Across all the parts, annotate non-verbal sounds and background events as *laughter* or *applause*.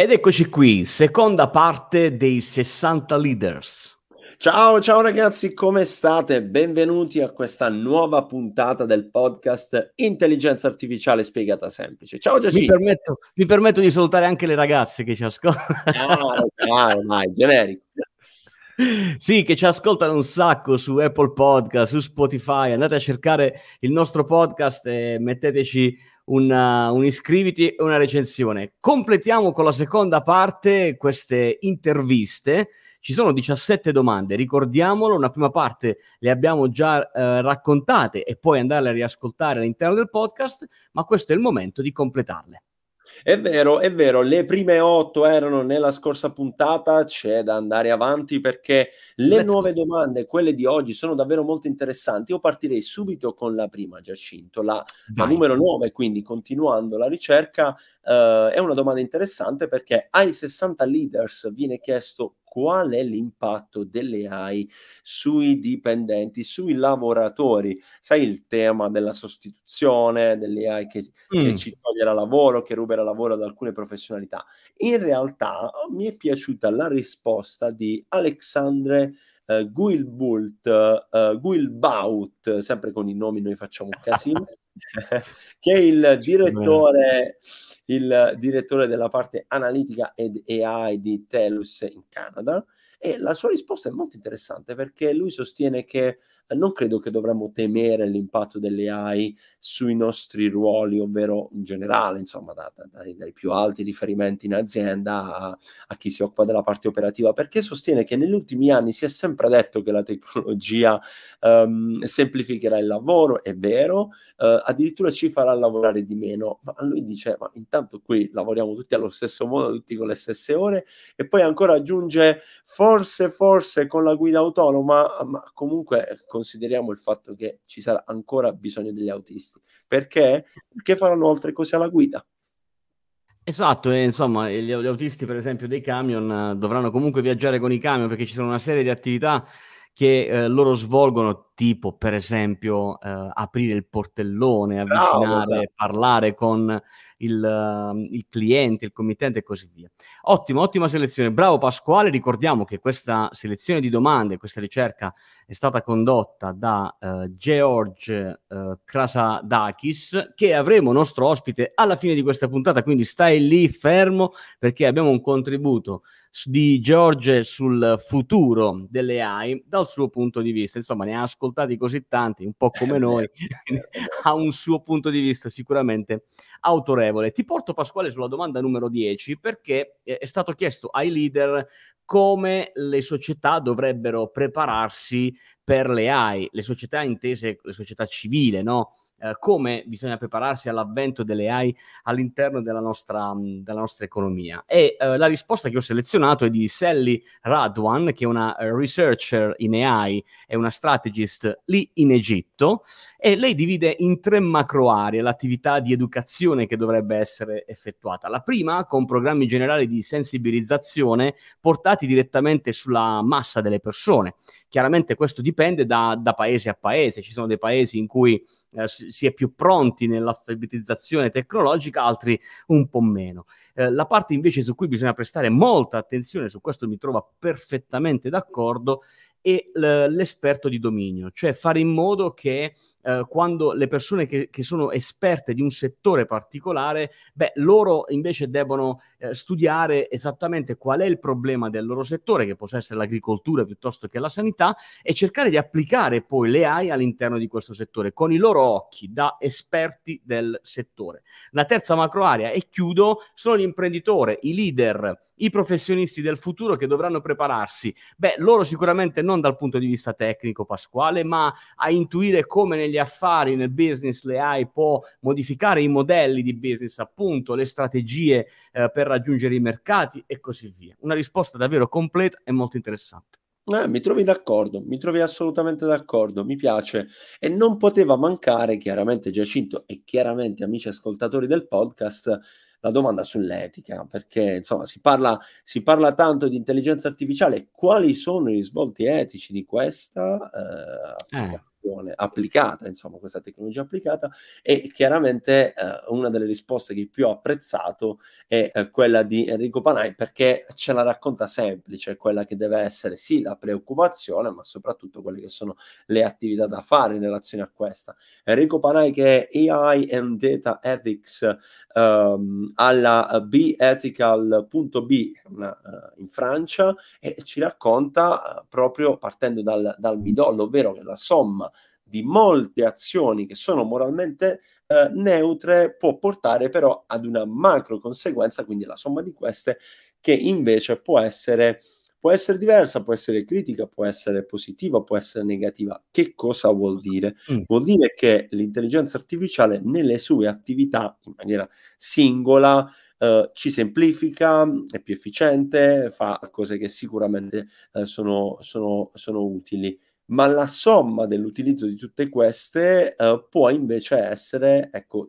Ed eccoci qui, seconda parte dei 60 leaders. Ciao, ciao ragazzi, come state? Benvenuti a questa nuova puntata del podcast Intelligenza Artificiale Spiegata Semplice. Ciao Giacinto. Mi permetto, mi permetto di salutare anche le ragazze che ci ascoltano. Ah, chiaro, dai, generico. Sì, che ci ascoltano un sacco su Apple Podcast, su Spotify. Andate a cercare il nostro podcast e metteteci una, un iscriviti e una recensione. Completiamo con la seconda parte queste interviste. Ci sono 17 domande, ricordiamolo, una prima parte le abbiamo già eh, raccontate e poi andarle a riascoltare all'interno del podcast, ma questo è il momento di completarle. È vero, è vero, le prime otto erano nella scorsa puntata, c'è da andare avanti perché le Let's nuove go. domande, quelle di oggi, sono davvero molto interessanti. Io partirei subito con la prima, Giacinto, la, la numero 9, quindi continuando la ricerca, eh, è una domanda interessante perché ai 60 leaders viene chiesto qual è l'impatto delle AI sui dipendenti, sui lavoratori. Sai il tema della sostituzione delle AI che, mm. che ci toglierà lavoro, che ruberà lavoro ad alcune professionalità. In realtà mi è piaciuta la risposta di Alexandre uh, Guilbult, uh, Guilbaut, sempre con i nomi noi facciamo un casino, *laughs* *laughs* che è il direttore il direttore della parte analitica ed AI di Telus in Canada e la sua risposta è molto interessante perché lui sostiene che non credo che dovremmo temere l'impatto delle AI sui nostri ruoli, ovvero in generale, insomma, da, da, dai, più alti riferimenti in azienda a, a, chi si occupa della parte operativa, perché sostiene che negli ultimi anni si è sempre detto che la tecnologia um, semplificherà il lavoro, è vero, uh, addirittura ci farà lavorare di meno, ma lui dice, ma intanto qui lavoriamo tutti allo stesso modo, tutti con le stesse ore, e poi ancora aggiunge, forse, forse con la guida autonoma, ma comunque... Con consideriamo il fatto che ci sarà ancora bisogno degli autisti. Perché? Perché faranno altre cose alla guida. Esatto, e insomma, gli, autisti, per esempio, dei camion uh, dovranno comunque viaggiare con i camion perché ci sono una serie di attività che uh, loro svolgono, tipo per esempio uh, aprire il portellone, avvicinare, Bravo, esatto. parlare con il, uh, il, cliente, il committente e così via. Ottimo, ottima selezione. Bravo Pasquale. Ricordiamo che questa selezione di domande, questa ricerca è stata condotta da uh, George uh, Krasadakis, che avremo nostro ospite alla fine di questa puntata. Quindi stai lì fermo perché abbiamo un contributo di George sul futuro delle AI dal suo punto di vista. Insomma, ne ha ascoltati così tanti, un po' come *laughs* noi, *laughs* ha un suo punto di vista sicuramente autorevole. Ti porto Pasquale sulla domanda numero 10 perché eh, è stato chiesto ai leader come le società dovrebbero prepararsi per le AI, le società intese, le società civile, no? Eh, come bisogna prepararsi all'avvento delle AI all'interno della nostra, della nostra economia. E eh, la risposta che ho selezionato è di Sally Radwan, che è una researcher in AI e una strategist lì in Egitto, e lei divide in tre macro aree l'attività di educazione che dovrebbe essere effettuata. La prima con programmi generali di sensibilizzazione portati direttamente sulla massa delle persone. Chiaramente questo dipende da, da paese a paese, ci sono dei paesi in cui eh, si è più pronti nell'alfabetizzazione tecnologica, altri un po' meno. Eh, la parte invece su cui bisogna prestare molta attenzione, su questo mi trovo perfettamente d'accordo, è l'esperto di dominio, cioè fare in modo che eh, quando le persone che, che, sono esperte di un settore particolare, beh, loro invece devono eh, studiare esattamente qual è il problema del loro settore, che può essere l'agricoltura piuttosto che la sanità, e cercare di applicare poi le AI all'interno di questo settore con i loro occhi da esperti del settore. La terza macro area, e chiudo, sono gli imprenditori, i leader i professionisti del futuro che dovranno prepararsi? Beh, loro sicuramente non dal punto di vista tecnico, Pasquale, ma a intuire come negli affari, nel business, le AI può modificare i modelli di business, appunto, le strategie eh, per raggiungere i mercati e così via. Una risposta davvero completa e molto interessante. Eh, mi trovi d'accordo, mi trovi assolutamente d'accordo, mi piace e non poteva mancare chiaramente Giacinto e chiaramente amici ascoltatori del podcast la domanda sull'etica, perché insomma si parla, si parla tanto di intelligenza artificiale, quali sono i risvolti etici di questa eh applicata, insomma, questa tecnologia applicata e chiaramente eh, una delle risposte che più ho apprezzato è eh, quella di Enrico Panai perché ce la racconta semplice, quella che deve essere sì la preoccupazione, ma soprattutto quelle che sono le attività da fare in relazione a questa. Enrico Panai che è AI and Data Ethics um, alla bethical.b uh, in Francia e ci racconta uh, proprio partendo dal, dal midollo, ovvero che la somma di molte azioni che sono moralmente eh, neutre può portare però ad una macro conseguenza, quindi la somma di queste, che invece può essere, può essere diversa, può essere critica, può essere positiva, può essere negativa. Che cosa vuol dire? Mm. Vuol dire che l'intelligenza artificiale nelle sue attività in maniera singola Uh, ci semplifica, è più efficiente, fa cose che sicuramente uh, sono, sono, sono utili ma la somma dell'utilizzo di tutte queste uh, può invece essere, ecco,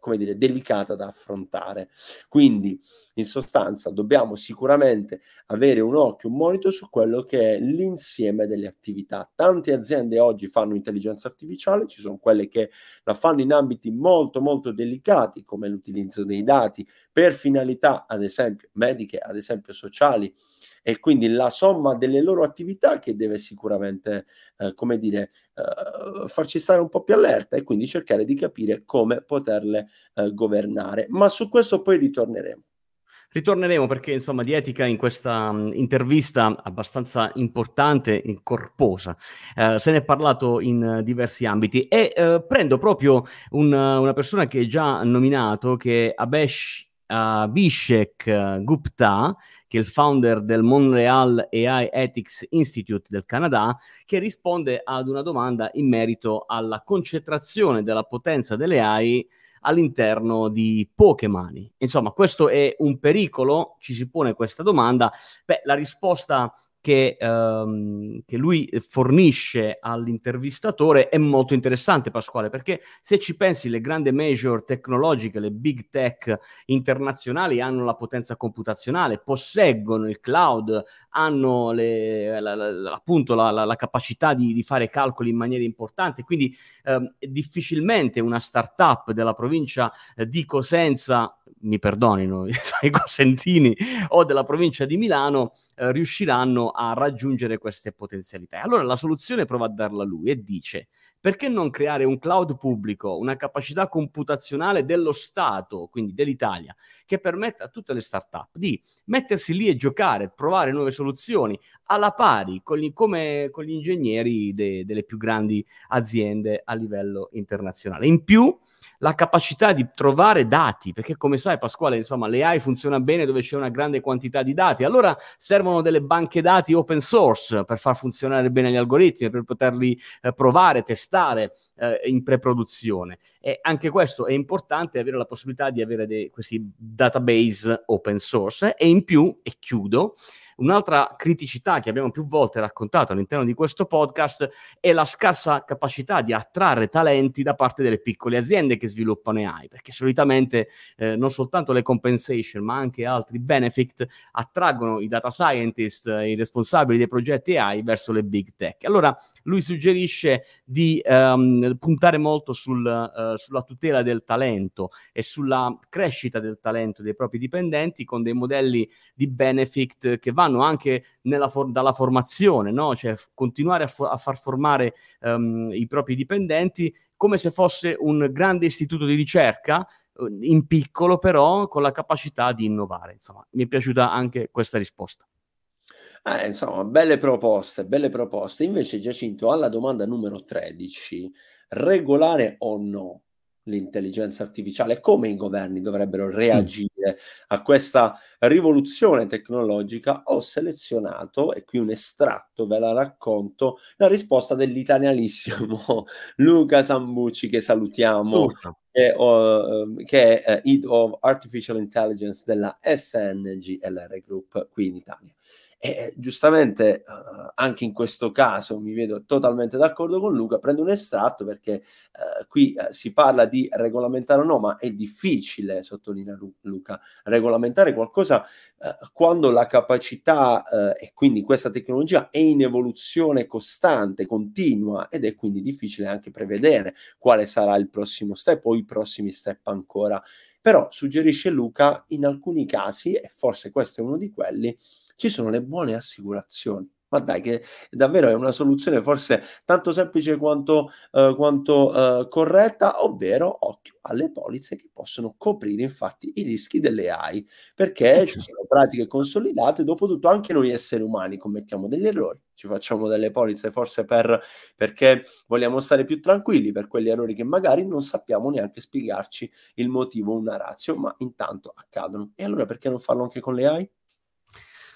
come dire, delicata da affrontare. Quindi, in sostanza, dobbiamo sicuramente avere un occhio, un monito su quello che è l'insieme delle attività. Tante aziende oggi fanno intelligenza artificiale, ci sono quelle che la fanno in ambiti molto, molto delicati, come l'utilizzo dei dati per finalità, ad esempio, mediche, ad esempio, sociali, e quindi la somma delle loro attività che deve sicuramente, eh, come dire, eh, farci stare un po' più allerta e quindi cercare di capire come poterle eh, governare. Ma su questo poi ritorneremo. Ritorneremo perché insomma di etica in questa um, intervista abbastanza importante e corposa uh, se ne è parlato in uh, diversi ambiti e uh, prendo proprio un, una persona che è già nominato che è Abesh uh, Vishek Gupta, che è il founder del Montreal AI Ethics Institute del Canada, che risponde ad una domanda in merito alla concentrazione della potenza delle AI all'interno di poche mani. Insomma, questo è un pericolo? Ci si pone questa domanda? Beh, la risposta che, um, che, lui fornisce all'intervistatore è molto interessante, Pasquale, perché se ci pensi, le grandi major tecnologiche, le big tech internazionali hanno la potenza computazionale, posseggono il cloud, hanno le, la, la, appunto la, la capacità di, di, fare calcoli in maniera importante, quindi um, difficilmente una startup della provincia di Cosenza mi perdonino i *laughs* cosentini o della provincia di Milano eh, riusciranno a raggiungere queste potenzialità. Allora la soluzione prova a darla lui e dice perché non creare un cloud pubblico, una capacità computazionale dello Stato, quindi dell'Italia, che permetta a tutte le start-up di mettersi lì e giocare, provare nuove soluzioni alla pari con gli, come con gli ingegneri de, delle più grandi aziende a livello internazionale. In più, la capacità di trovare dati, perché come sai Pasquale, insomma, l'AI funziona bene dove c'è una grande quantità di dati, allora servono delle banche dati open source per far funzionare bene gli algoritmi, per poterli eh, provare, testare eh, in pre-produzione. E anche questo è importante, avere la possibilità di avere dei, questi database open source e in più, e chiudo, Un'altra criticità che abbiamo più volte raccontato all'interno di questo podcast è la scarsa capacità di attrarre talenti da parte delle piccole aziende che sviluppano AI, perché solitamente eh, non soltanto le compensation, ma anche altri benefit attraggono i data scientist, eh, i responsabili dei progetti AI verso le big tech. Allora lui suggerisce di um, puntare molto sul, uh, sulla tutela del talento e sulla crescita del talento dei propri dipendenti con dei modelli di benefit che vanno anche for- dalla formazione, no? cioè f- continuare a, fo- a, far formare um, i propri dipendenti come se fosse un grande istituto di ricerca uh, in piccolo però con la capacità di innovare. Insomma, mi è piaciuta anche questa risposta. Eh, insomma, belle proposte, belle proposte. Invece, Giacinto, alla domanda numero 13, regolare o no l'intelligenza artificiale? Come i governi dovrebbero reagire a questa rivoluzione tecnologica? Ho selezionato, e qui un estratto, ve la racconto, la risposta dell'italianissimo *laughs* Luca Sambucci, che salutiamo. Uh. Che, uh, che è uh, Head of Artificial Intelligence della SNGLR Group qui in Italia E giustamente uh, anche in questo caso mi vedo totalmente d'accordo con Luca, prendo un estratto perché uh, qui uh, si parla di regolamentare o no, ma è difficile, sottolinea Lu- Luca, regolamentare qualcosa quando la capacità e quindi questa tecnologia è in evoluzione costante, continua ed è quindi difficile anche prevedere quale sarà il prossimo step o i prossimi step ancora. Però suggerisce Luca in alcuni casi, e forse questo è uno di quelli, ci sono le buone assicurazioni. Ma dai, che davvero è una soluzione forse tanto semplice quanto, uh, quanto uh, corretta, ovvero occhio alle polizze che possono coprire infatti i rischi delle AI, perché ci sono pratiche consolidate, dopotutto anche noi esseri umani commettiamo degli errori, ci facciamo delle polizze forse per, perché vogliamo stare più tranquilli per quegli errori che magari non sappiamo neanche spiegarci il motivo, una razio, ma intanto accadono. E allora perché non farlo anche con le AI?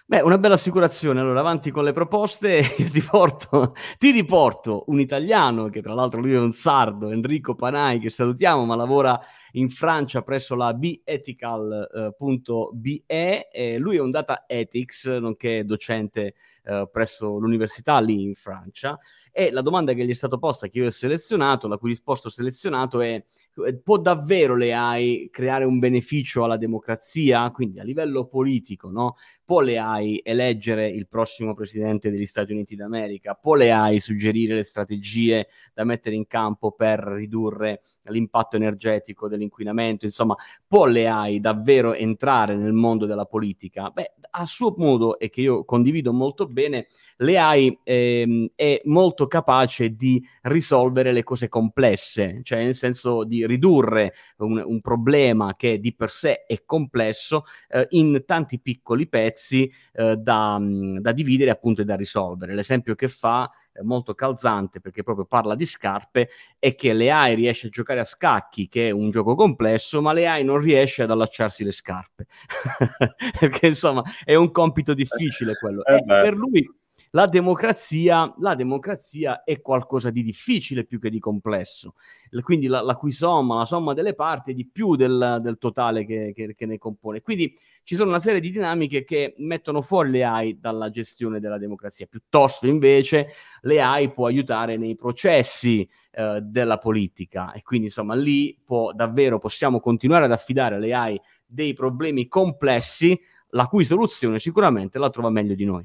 Beh, una bella assicurazione. Allora, avanti con le proposte. *laughs* Io ti, porto, ti riporto un italiano, che tra l'altro lui è un sardo, Enrico Panai, che salutiamo, ma lavora in Francia presso la beethical.be. Eh, lui è un data ethics, nonché docente eh, presso l'università lì in Francia. E la domanda che gli è stata posta, che io ho selezionato, la cui risposta ho selezionato è eh, può davvero le AI creare un beneficio alla democrazia? Quindi a livello politico, no? Può le AI eleggere il prossimo presidente degli Stati Uniti d'America? Può le AI suggerire le strategie da mettere in campo per ridurre l'impatto energetico dell'inquinamento? Insomma, può le AI davvero entrare nel mondo della politica? Beh, a suo modo, e che io condivido molto bene, le AI ehm, è molto capace di risolvere le cose complesse, cioè nel senso di ridurre un, un problema che di per sé è complesso eh, in tanti piccoli pezzi eh, da, da dividere appunto e da risolvere. L'esempio che fa molto calzante perché proprio parla di scarpe è che le AI riesce a giocare a scacchi che è un gioco complesso ma le AI non riesce ad allacciarsi le scarpe. *laughs* Perché insomma è un compito difficile quello. Eh per lui la democrazia, la democrazia, è qualcosa di difficile più che di complesso. Quindi la, la cui somma, la somma delle parti è di più del, del totale che, che, che, ne compone. Quindi ci sono una serie di dinamiche che mettono fuori le AI dalla gestione della democrazia. Piuttosto invece le AI può aiutare nei processi eh, della politica e quindi insomma lì può, davvero possiamo continuare ad affidare alle AI dei problemi complessi la cui soluzione sicuramente la trova meglio di noi.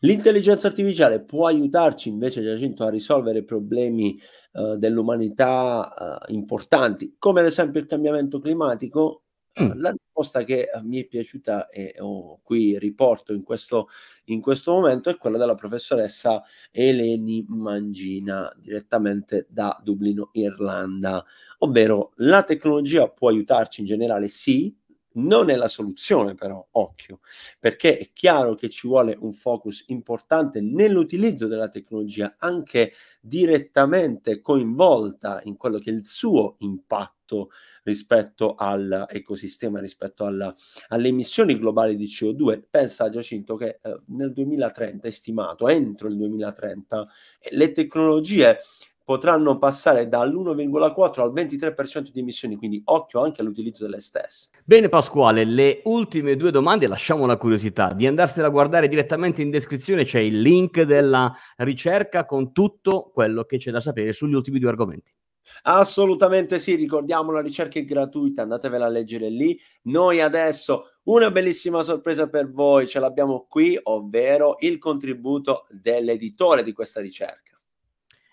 L'intelligenza artificiale può aiutarci invece, Giacinto, a risolvere problemi uh, dell'umanità uh, importanti, come ad esempio il cambiamento climatico? Mm. La risposta che mi è piaciuta e oh, qui riporto in questo, in questo momento è quella della professoressa Eleni Mangina, direttamente da Dublino, Irlanda, ovvero la tecnologia può aiutarci in generale, sì, non è la soluzione però, occhio, perché è chiaro che ci vuole un focus importante nell'utilizzo della tecnologia, anche direttamente coinvolta in quello che è il suo impatto rispetto all'ecosistema, rispetto alla, alle emissioni globali di CO2. Pensa Giacinto che eh, nel 2030 è stimato, entro il 2030, le tecnologie potranno passare dall'1,4 al 23% di emissioni, quindi occhio anche all'utilizzo delle stesse. Bene Pasquale, le ultime due domande, lasciamo la curiosità di andarsela a guardare direttamente in descrizione, c'è il link della ricerca con tutto quello che c'è da sapere sugli ultimi due argomenti. Assolutamente sì, ricordiamo la ricerca è gratuita, andatevela a leggere lì. Noi adesso una bellissima sorpresa per voi, ce l'abbiamo qui, ovvero il contributo dell'editore di questa ricerca.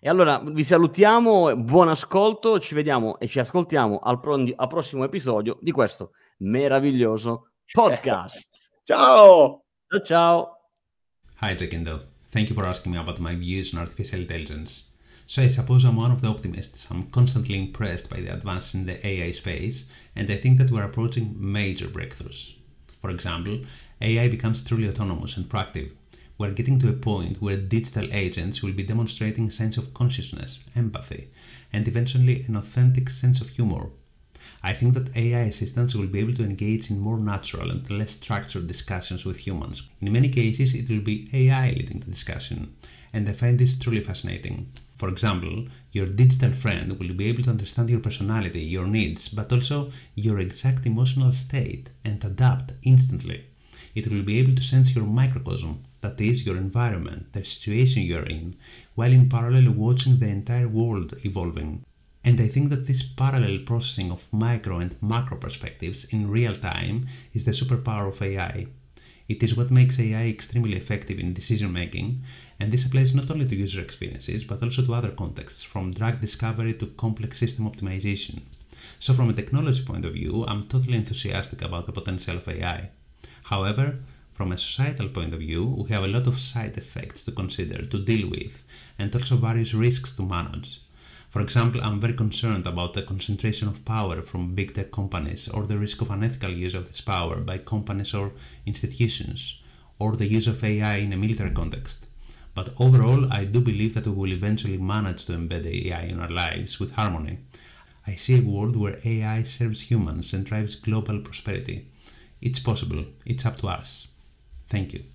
E allora vi salutiamo, buon ascolto, ci vediamo e ci ascoltiamo al, pro- al prossimo episodio di questo meraviglioso *laughs* podcast. ciao! Ciao ciao! Hi Jakindo, thank you for asking me about my views on artificial intelligence. So I suppose I'm one of the optimists. I'm constantly impressed by the advances in the AI space, and I think that we're approaching major breakthroughs. For example, AI becomes truly autonomous and proactive, we're getting to a point where digital agents will be demonstrating sense of consciousness, empathy, and eventually an authentic sense of humor. I think that AI assistants will be able to engage in more natural and less structured discussions with humans. In many cases, it will be AI leading the discussion, and I find this truly fascinating. For example, your digital friend will be able to understand your personality, your needs, but also your exact emotional state and adapt instantly. It will be able to sense your microcosm, that is, your environment, the situation you're in, while in parallel watching the entire world evolving. And I think that this parallel processing of micro and macro perspectives in real time is the superpower of AI. It is what makes AI extremely effective in decision making, and this applies not only to user experiences but also to other contexts, from drug discovery to complex system optimization. So, from a technology point of view, I'm totally enthusiastic about the potential of AI. However, from a societal point of view, we have a lot of side effects to consider, to deal with, and also various risks to manage. For example, I'm very concerned about the concentration of power from big tech companies or the risk of unethical use of this power by companies or institutions, or the use of AI in a military context. But overall, I do believe that we will eventually manage to embed AI in our lives with harmony. I see a world where AI serves humans and drives global prosperity. It's possible, it's up to us. Thank you.